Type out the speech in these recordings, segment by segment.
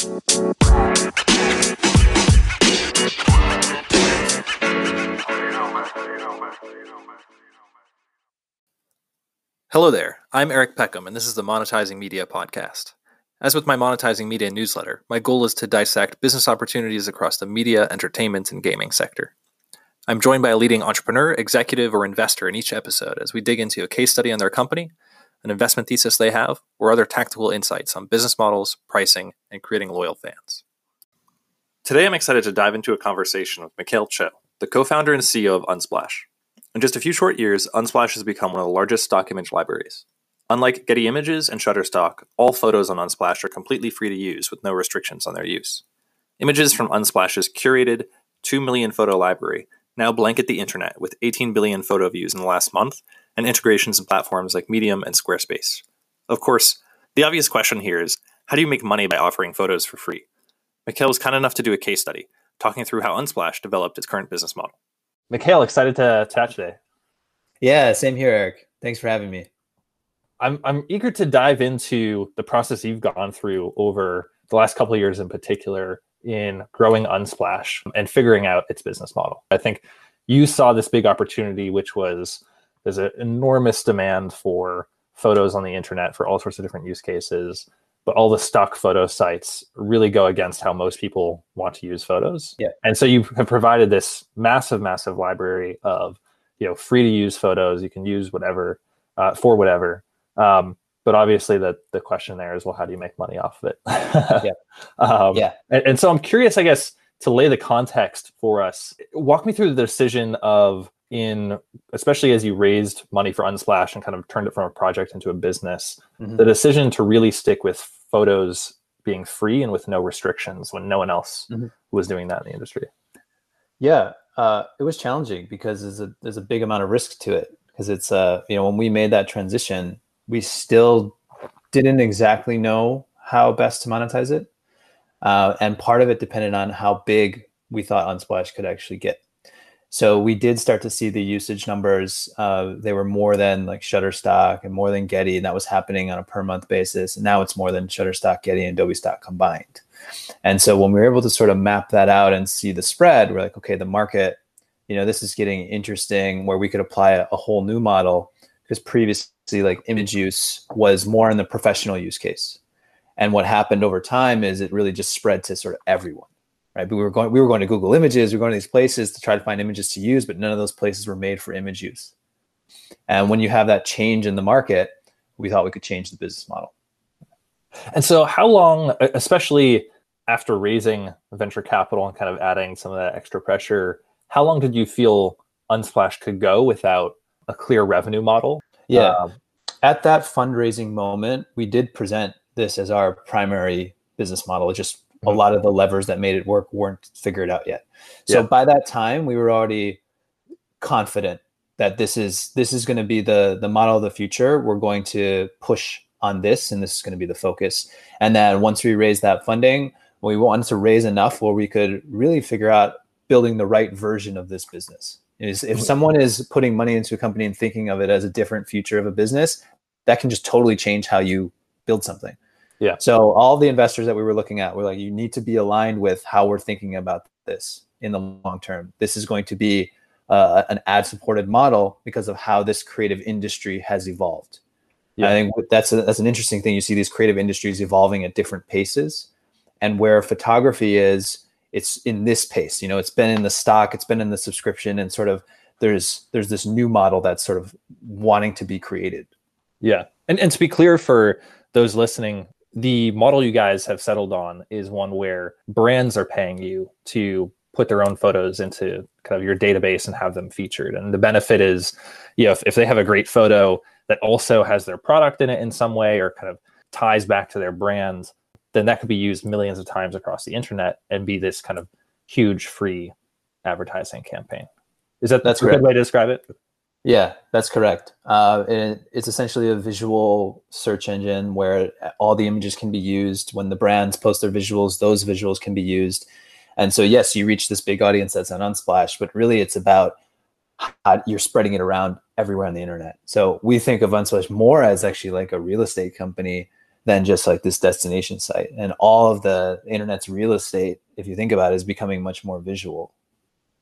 Hello there, I'm Eric Peckham, and this is the Monetizing Media Podcast. As with my Monetizing Media newsletter, my goal is to dissect business opportunities across the media, entertainment, and gaming sector. I'm joined by a leading entrepreneur, executive, or investor in each episode as we dig into a case study on their company, an investment thesis they have, or other tactical insights on business models, pricing, and creating loyal fans. Today, I'm excited to dive into a conversation with Mikael Cho, the co founder and CEO of Unsplash. In just a few short years, Unsplash has become one of the largest stock image libraries. Unlike Getty Images and Shutterstock, all photos on Unsplash are completely free to use with no restrictions on their use. Images from Unsplash's curated 2 million photo library now blanket the internet with 18 billion photo views in the last month and integrations in platforms like Medium and Squarespace. Of course, the obvious question here is how do you make money by offering photos for free? Mikael was kind enough to do a case study, talking through how Unsplash developed its current business model. Mikael, excited to chat today. Yeah, same here, Eric. Thanks for having me. I'm I'm eager to dive into the process you've gone through over the last couple of years in particular in growing Unsplash and figuring out its business model. I think you saw this big opportunity, which was there's an enormous demand for photos on the internet for all sorts of different use cases but all the stock photo sites really go against how most people want to use photos. Yeah. And so you have provided this massive, massive library of you know free to use photos. You can use whatever uh, for whatever. Um, but obviously, the the question there is, well, how do you make money off of it? yeah. Um, yeah. And, and so I'm curious, I guess, to lay the context for us. Walk me through the decision of in especially as you raised money for Unsplash and kind of turned it from a project into a business, mm-hmm. the decision to really stick with photos being free and with no restrictions when no one else mm-hmm. was doing that in the industry. Yeah, uh, it was challenging because there's a there's a big amount of risk to it because it's uh you know when we made that transition, we still didn't exactly know how best to monetize it, uh, and part of it depended on how big we thought Unsplash could actually get. So we did start to see the usage numbers. Uh, they were more than like Shutterstock and more than Getty, and that was happening on a per month basis. And now it's more than Shutterstock, Getty, and Adobe Stock combined. And so when we were able to sort of map that out and see the spread, we're like, okay, the market, you know, this is getting interesting where we could apply a, a whole new model because previously, like image use was more in the professional use case. And what happened over time is it really just spread to sort of everyone right? But we were going we were going to Google Images, we were going to these places to try to find images to use, but none of those places were made for image use. And when you have that change in the market, we thought we could change the business model. And so, how long, especially after raising venture capital and kind of adding some of that extra pressure, how long did you feel Unsplash could go without a clear revenue model? Yeah. Um, At that fundraising moment, we did present this as our primary business model. Just a mm-hmm. lot of the levers that made it work weren't figured out yet. So yeah. by that time, we were already confident that this is this is going to be the the model of the future. We're going to push on this, and this is going to be the focus. And then once we raise that funding, we wanted to raise enough where we could really figure out building the right version of this business. Is if mm-hmm. someone is putting money into a company and thinking of it as a different future of a business, that can just totally change how you build something. Yeah. So all the investors that we were looking at were like, you need to be aligned with how we're thinking about this in the long term. This is going to be uh, an ad supported model because of how this creative industry has evolved. Yeah. I think that's a, that's an interesting thing. You see these creative industries evolving at different paces, and where photography is, it's in this pace. You know, it's been in the stock, it's been in the subscription, and sort of there's there's this new model that's sort of wanting to be created. Yeah, and and to be clear for those listening, the model you guys have settled on is one where brands are paying you to put their own photos into kind of your database and have them featured. And the benefit is, you know, if, if they have a great photo that also has their product in it in some way or kind of ties back to their brand, then that could be used millions of times across the internet and be this kind of huge free advertising campaign. Is that that's a good way to describe it? Yeah, that's correct. Uh, it, it's essentially a visual search engine where all the images can be used. When the brands post their visuals, those visuals can be used. And so, yes, you reach this big audience that's on Unsplash, but really it's about how you're spreading it around everywhere on the internet. So we think of Unsplash more as actually like a real estate company than just like this destination site. And all of the internet's real estate, if you think about it, is becoming much more visual.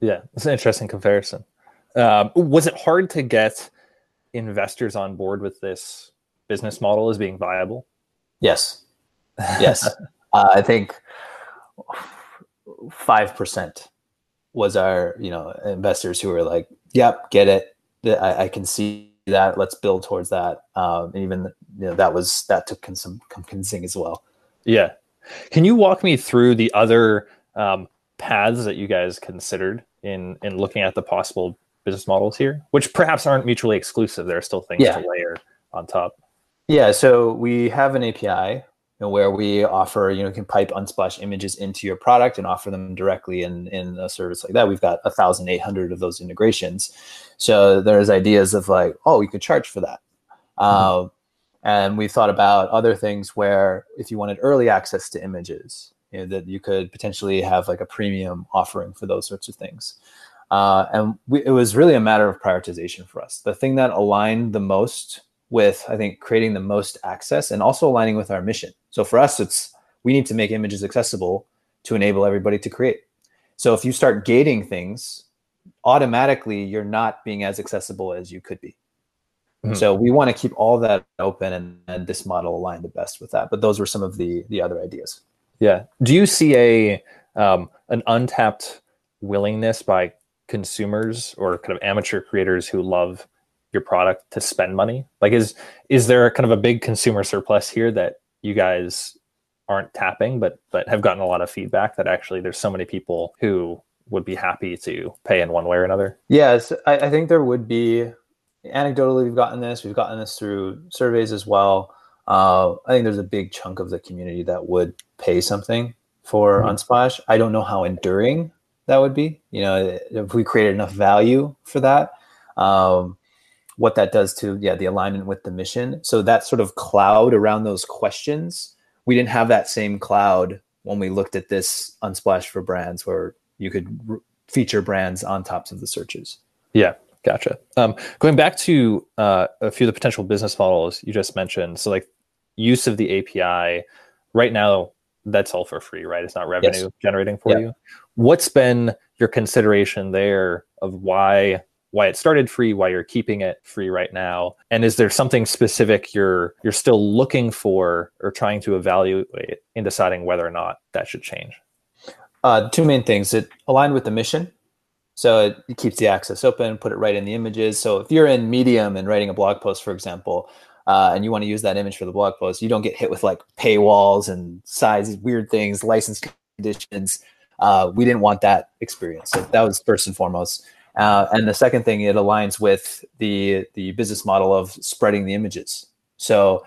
Yeah, it's an interesting comparison. Um, was it hard to get investors on board with this business model as being viable? Yes. Yes. uh, I think 5% was our, you know, investors who were like, yep, get it. I, I can see that. Let's build towards that. Um, and even, you know, that was, that took some convincing as well. Yeah. Can you walk me through the other um, paths that you guys considered in, in looking at the possible business models here, which perhaps aren't mutually exclusive? There are still things yeah. to layer on top. Yeah, so we have an API where we offer, you know, you can pipe Unsplash images into your product and offer them directly in, in a service like that. We've got 1,800 of those integrations. So there's ideas of like, oh, you could charge for that. Mm-hmm. Uh, and we thought about other things where if you wanted early access to images, you know, that you could potentially have like a premium offering for those sorts of things. Uh, and we, it was really a matter of prioritization for us. The thing that aligned the most with I think creating the most access and also aligning with our mission. So for us, it's we need to make images accessible to enable everybody to create. So if you start gating things, automatically you're not being as accessible as you could be. Mm-hmm. So we want to keep all that open and, and this model aligned the best with that. But those were some of the the other ideas. Yeah. Do you see a um, an untapped willingness by consumers or kind of amateur creators who love your product to spend money? Like, is is there kind of a big consumer surplus here that you guys aren't tapping, but but have gotten a lot of feedback that actually there's so many people who would be happy to pay in one way or another? Yes, I, I think there would be. Anecdotally, we've gotten this. We've gotten this through surveys as well. Uh, I think there's a big chunk of the community that would pay something for mm-hmm. Unsplash. I don't know how enduring that would be. You know, if we created enough value for that. Um, what that does to yeah the alignment with the mission so that sort of cloud around those questions we didn't have that same cloud when we looked at this unsplash for brands where you could r- feature brands on tops of the searches yeah gotcha. Um, going back to uh, a few of the potential business models you just mentioned so like use of the api right now that's all for free right? It's not revenue yes. generating for you. What's been your consideration there of why why it started free, why you're keeping it free right now, and is there something specific you're you're still looking for or trying to evaluate in deciding whether or not that should change? Uh, two main things: it aligned with the mission, so it, keeps the access open, put it right in the images. So if you're in Medium and writing a blog post, for example, uh, and you want to use that image for the blog post, you don't get hit with like paywalls and size weird things, license conditions. Uh, we didn't want that experience. So that was first and foremost. Uh, and the second thing, it aligns with the the business model of spreading the images. So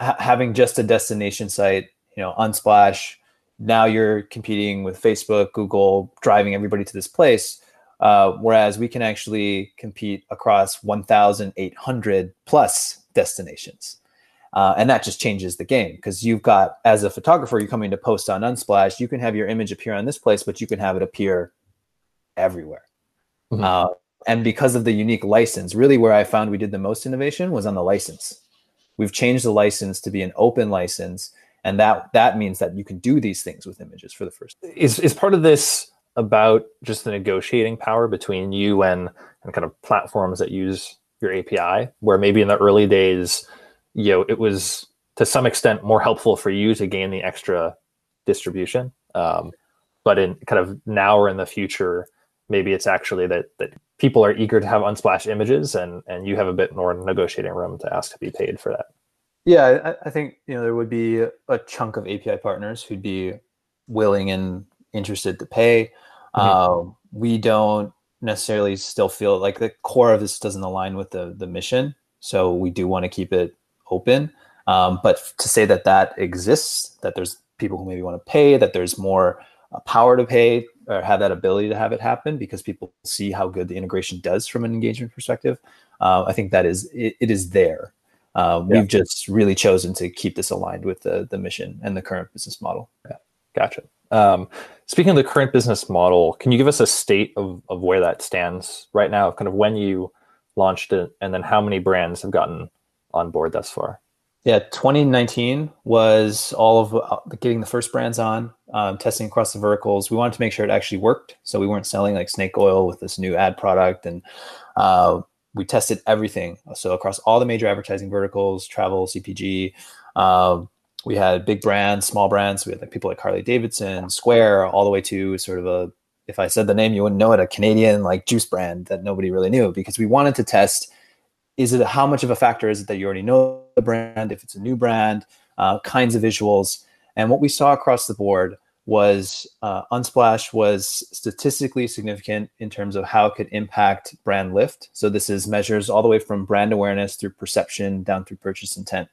ha- having just a destination site, you know, Unsplash, now you're competing with Facebook, Google, driving everybody to this place. Uh, whereas we can actually compete across 1,800 plus destinations. Uh, and that just changes the game because you've got, as a photographer, you're coming to post on Unsplash, you can have your image appear on this place, but you can have it appear everywhere. Mm-hmm. Uh, and because of the unique license, really where I found we did the most innovation was on the license. We've changed the license to be an open license, and that that means that you can do these things with images for the first. Is is part of this about just the negotiating power between you and and kind of platforms that use your API, where maybe in the early days, you know, it was to some extent more helpful for you to gain the extra distribution. Um, but in kind of now or in the future, maybe it's actually that that people are eager to have unsplash images and and you have a bit more negotiating room to ask to be paid for that yeah i, I think you know there would be a chunk of api partners who'd be willing and interested to pay mm-hmm. uh, we don't necessarily still feel like the core of this doesn't align with the the mission so we do want to keep it open um, but to say that that exists that there's people who maybe want to pay that there's more uh, power to pay or have that ability to have it happen because people see how good the integration does from an engagement perspective. Uh, I think that is it, it is there. Um, yeah. We've just really chosen to keep this aligned with the the mission and the current business model. Yeah, gotcha. Um, speaking of the current business model, can you give us a state of, of where that stands right now? Kind of when you launched it, and then how many brands have gotten on board thus far? Yeah, 2019 was all of uh, getting the first brands on, um, testing across the verticals. We wanted to make sure it actually worked, so we weren't selling like snake oil with this new ad product, and uh, we tested everything. So across all the major advertising verticals, travel, CPG. Um, we had big brands, small brands. We had like people like Harley Davidson, Square, all the way to sort of a. If I said the name, you wouldn't know it. A Canadian like juice brand that nobody really knew because we wanted to test is it how much of a factor is it that you already know the brand if it's a new brand uh, kinds of visuals and what we saw across the board was uh, unsplash was statistically significant in terms of how it could impact brand lift so this is measures all the way from brand awareness through perception down through purchase intent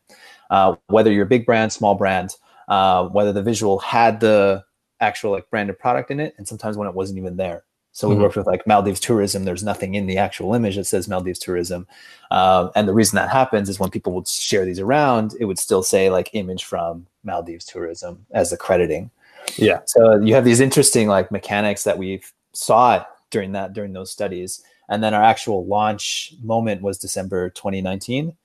uh, whether you're a big brand small brand uh, whether the visual had the actual like branded product in it and sometimes when it wasn't even there so we mm-hmm. worked with like Maldives tourism. There's nothing in the actual image that says Maldives tourism. Um, and the reason that happens is when people would share these around, it would still say like image from Maldives tourism as the crediting. Yeah. So you have these interesting like mechanics that we saw during that, during those studies. And then our actual launch moment was December 2019.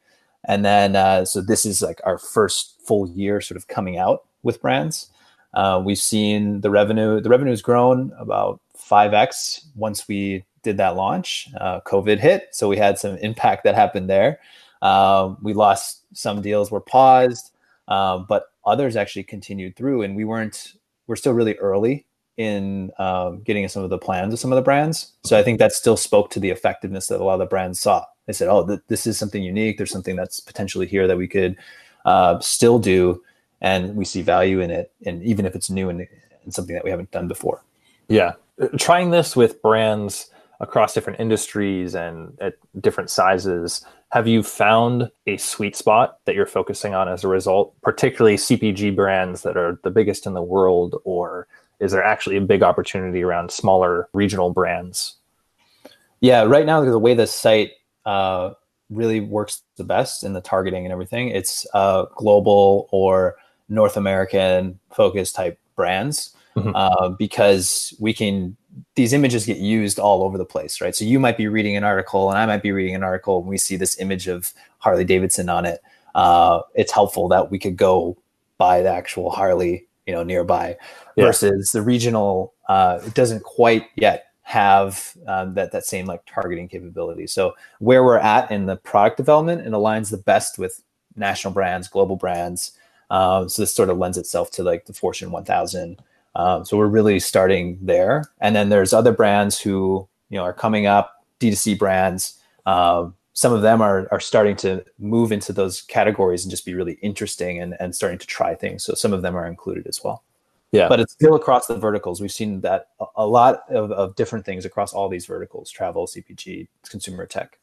And then, uh, so this is like our first full year sort of coming out with brands. Uh, we've seen the revenue, the revenue has grown about 5x once we did that launch. Uh, COVID hit, so we had some impact that happened there. Uh, we lost some deals were paused, uh, but others actually continued through, and we weren't. We're still really early in um, getting some of the plans of some of the brands. So I think that still spoke to the effectiveness that a lot of the brands saw. They said, "Oh, th- this is something unique. There's something that's potentially here that we could uh, still do, and we see value in it. And even if it's new and, and something that we haven't done before." Yeah, trying this with brands across different industries and at different sizes have you found a sweet spot that you're focusing on as a result particularly cpg brands that are the biggest in the world or is there actually a big opportunity around smaller regional brands yeah right now the way the site uh, really works the best in the targeting and everything it's uh, global or north american focus type brands mm-hmm. uh, because we can these images get used all over the place, right? So you might be reading an article, and I might be reading an article, and we see this image of Harley Davidson on it. Uh, it's helpful that we could go buy the actual Harley, you know, nearby, yeah. versus the regional. Uh, it doesn't quite yet have um, that that same like targeting capability. So where we're at in the product development, it aligns the best with national brands, global brands. Um, so this sort of lends itself to like the Fortune 1000 um, so we're really starting there. And then there's other brands who you know are coming up, D2C brands. Um, some of them are are starting to move into those categories and just be really interesting and, and starting to try things. So some of them are included as well. Yeah. But it's still across the verticals. We've seen that a, lot of, of different things across all these verticals travel, CPG, consumer tech.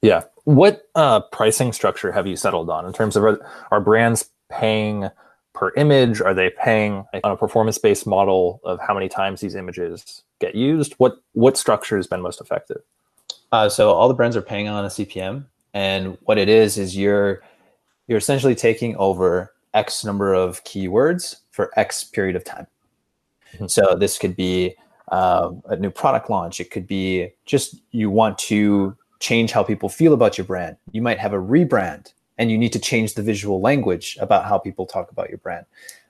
Yeah. What uh, pricing structure have you settled on in terms of are, are brands paying per image? Are they paying on a performance based model of how many times these images get used? What what structure has been most effective? Uh, so all the brands are paying on a CPM, and what it is is you're you're essentially taking over X number of keywords for X period of time. Mm-hmm. So this could be uh, a new product launch. It could be just you want to change how people feel about your brand. You might have a rebrand and you need to change the visual language about how people talk about your brand.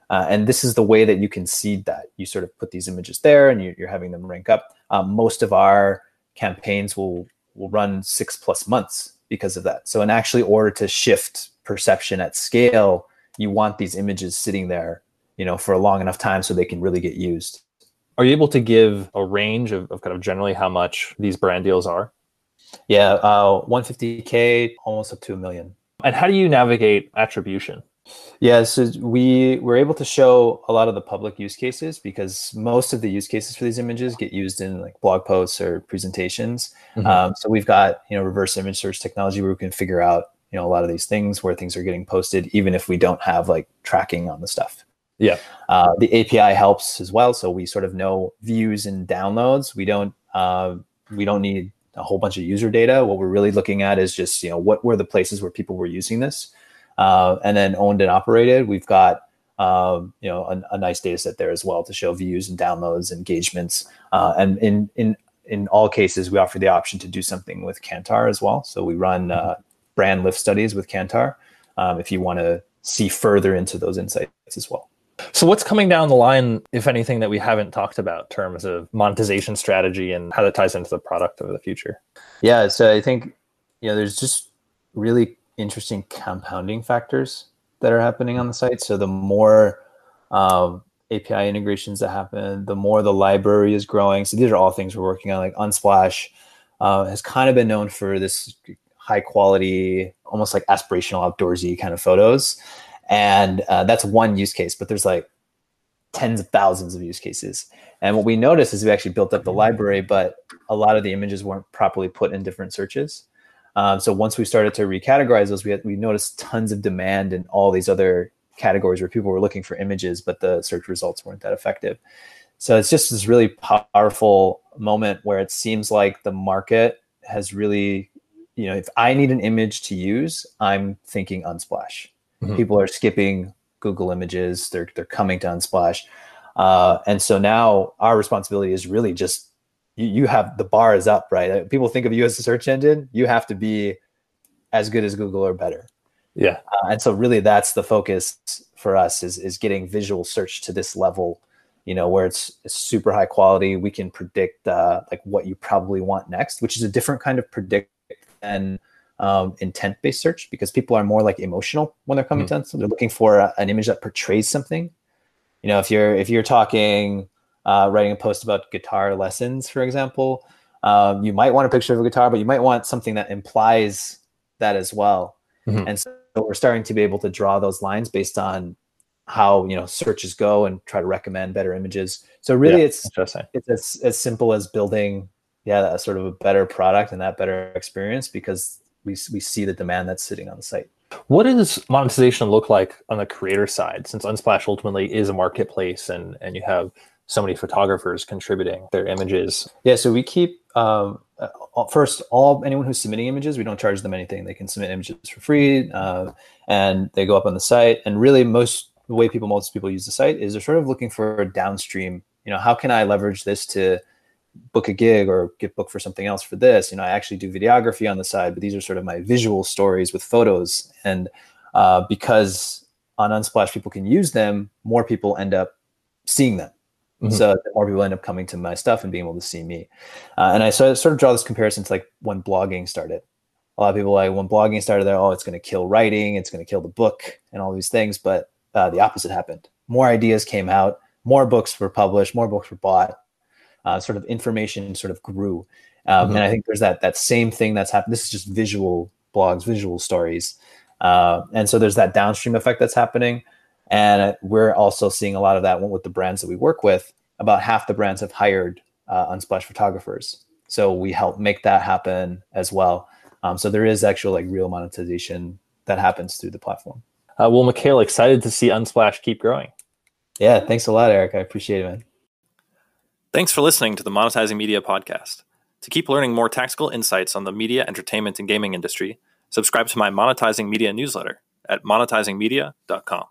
Uh, and this is the way that you can seed that. You sort of put these images there, and you, are having them rank up. Um, most of our campaigns will will run six plus months because of that. So, in actually order to shift perception at scale, you want these images sitting there, you know, for a long enough time so they can really get used. Are you able to give a range of, of kind of generally how much these brand deals are? Yeah, uh, 150k, almost up to a million. And how do you navigate attribution? Yeah, so we were able to show a lot of the public use cases because most of the use cases for these images get used in like blog posts or presentations. Mm-hmm. Um, so we've got you know reverse image search technology where we can figure out you know a lot of these things where things are getting posted, even if we don't have like tracking on the stuff. Yeah, uh, the API helps as well, so we sort of know views and downloads. We don't uh, we don't need a whole bunch of user data. What we're really looking at is just you know what were the places where people were using this, uh, and then owned and operated. We've got um, you know a, a, nice data set there as well to show views and downloads, engagements, uh, and in in in all cases we offer the option to do something with Kantar as well. So we run uh, brand lift studies with Kantar. um, if you want to see further into those insights as well. So, what's coming down the line, if anything, that we haven't talked about in terms of monetization strategy and how that ties into the product of the future? Yeah, so I think you know there's just really interesting compounding factors that are happening on the site. So the more um, API integrations that happen, the more the library is growing. So these are all things we're working on. Like Unsplash uh, has kind of been known for this high quality, almost like aspirational outdoorsy kind of photos, and uh, that's one use case. But there's like tens of thousands of use cases. And what we noticed is we actually built up the library, but a lot of the images weren't properly put in different searches. Um, so once we started to recategorize those, we had, we noticed tons of demand in all these other categories where people were looking for images, but the search results weren't that effective. So it's just this really powerful moment where it seems like the market has really, you know, if I need an image to use, I'm thinking Unsplash. Mm-hmm. People are skipping Google Images; they're they're coming to Unsplash, uh, and so now our responsibility is really just you, you have the bar is up, right? People think of you as a search engine. You have to be as good as Google or better. Yeah. Uh, and so really that's the focus for us is, is getting visual search to this level, you know, where it's, it's super high quality. We can predict uh, like what you probably want next, which is a different kind of predict than um, intent based search because people are more like emotional when they're coming mm-hmm. to us. So they're looking for a, an image that portrays something. You know, if you're, if you're talking, uh, writing a post about guitar lessons, for example, um, you might want a picture of a guitar, but you might want something that implies that as well. Mm-hmm. And so we're starting to be able to draw those lines based on how you know searches go and try to recommend better images. So really, yeah, it's it's as, as simple as building yeah that's sort of a better product and that better experience because we we see the demand that's sitting on the site. What does monetization look like on the creator side? Since Unsplash ultimately is a marketplace, and and you have so many photographers contributing their images. Yeah, so we keep um, uh, first all anyone who's submitting images, we don't charge them anything. They can submit images for free, uh, and they go up on the site. And really, most the way people most people use the site is they're sort of looking for a downstream. You know, how can I leverage this to book a gig or get booked for something else for this? You know, I actually do videography on the side, but these are sort of my visual stories with photos. And uh, because on Unsplash people can use them, more people end up seeing them Mm-hmm. So more people end up coming to my stuff and being able to see me. Uh, and I sort of draw this comparison to like when blogging started. A lot of people like when blogging started, there, oh, it's going to kill writing, it's going to kill the book, and all these things. But uh, the opposite happened. More ideas came out, more books were published, more books were bought. Uh, sort of information sort of grew, um, mm-hmm. and I think there's that that same thing that's happened. This is just visual blogs, visual stories, uh, and so there's that downstream effect that's happening. And we're also seeing a lot of that with the brands that we work with. About half the brands have hired uh, Unsplash photographers. So we help make that happen as well. Um, so there is actual like real monetization that happens through the platform. Uh, well, Mikael, excited to see Unsplash keep growing. Yeah, thanks a lot, Eric. I appreciate it, man. Thanks for listening to the Monetizing Media podcast. To keep learning more tactical insights on the media, entertainment, and gaming industry, subscribe to my Monetizing Media newsletter at monetizingmedia.com.